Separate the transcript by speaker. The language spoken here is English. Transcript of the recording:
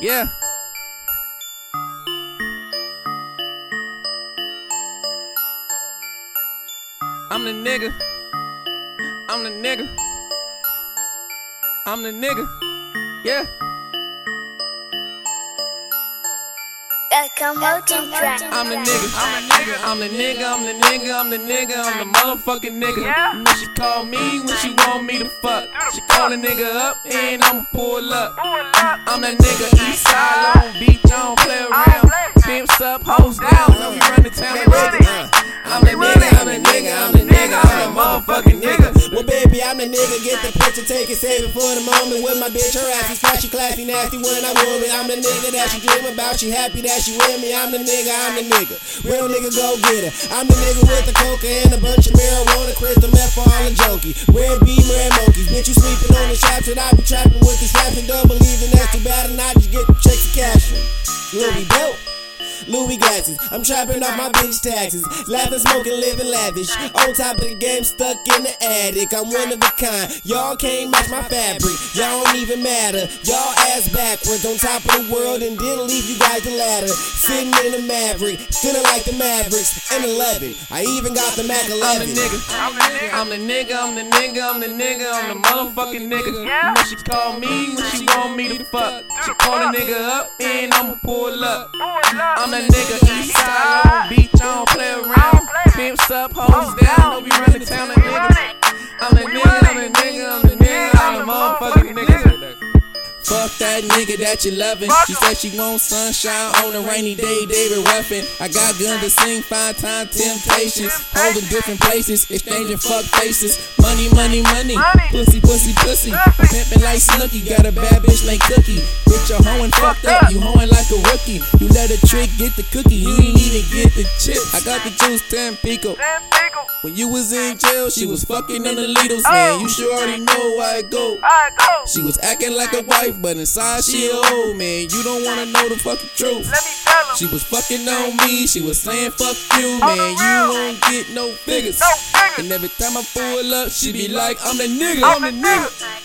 Speaker 1: Yeah. I'm the nigga. I'm the nigga. I'm the nigga. Yeah.
Speaker 2: Track.
Speaker 1: I'm the nigga. I'm the nigga. I'm the nigga. I'm the nigga. I'm the nigga. I'm the motherfucking nigga. You know she call me when she want me to fuck. She call a nigga up and I'ma pull up. I'm that nigga. East side, Long Beach. I don't play around. Pimps up, hoes down. Know we run the town. I'm the nigga. I'm the nigga. I'm the nigga. I'm the motherfucking nigga.
Speaker 3: Baby, I'm the nigga. Get the picture, take it, save it for the moment. With my bitch, her ass is flashy, classy, nasty. When I want it, I'm the nigga that she dream about. She happy that she with me. I'm the nigga. I'm the nigga. Real nigga, go get her. I'm the nigga with the coca and a bunch of marijuana, crystal meth for all the junkie. Red beamer and monkeys. Bitch, you sleeping on the shop shit. I be trapping with the rap and don't believe in that's too bad. And I just get the checks and cash. Louis belt. Louis glasses, I'm trapping off my bitch taxes. Laughing, smoking, living lavish. On top of the game, stuck in the attic. I'm one of a kind. Y'all can't match my fabric. Y'all don't even matter. Y'all ass backwards on top of the world and didn't leave you guys the ladder. Sitting in a Maverick, feeling like the Mavericks. And 11. I even got the Mac 11.
Speaker 1: I'm the nigga. I'm the nigga. I'm the nigga. I'm the nigga. I'm the motherfucking nigga. You know she call me when she want me to fuck. She call a nigga up and I'ma pull up. I'm that nigga. East side, Long Beach. I don't play around. Pimps up, hoes down. Know we run the town. That nigga. I'm the nigga. I'm the nigga. I'm the nigga. Fuck that nigga that you loving. She said she want sunshine on a rainy day, David Ruffin. I got guns to sing five times temptations. Holding different places, exchanging fuck faces. Money, money, money. Pussy, pussy, pussy. I'm pimping like Snooki. Got a bad bitch like Cookie. Bitch, you're hoeing fucked up. You hoeing like a rookie. You let a trick get the cookie. You didn't even get the chip. I got the juice, 10 pico. When you was in jail, she was fucking on the needles, man. You sure already know why it go. She was acting like a wife, but inside she a old man. You don't wanna know the fucking truth. She was fucking on me, she was saying fuck you, man. You won't get no figures. And every time I pull up, she be like, I'm the nigga. I'm the nigga.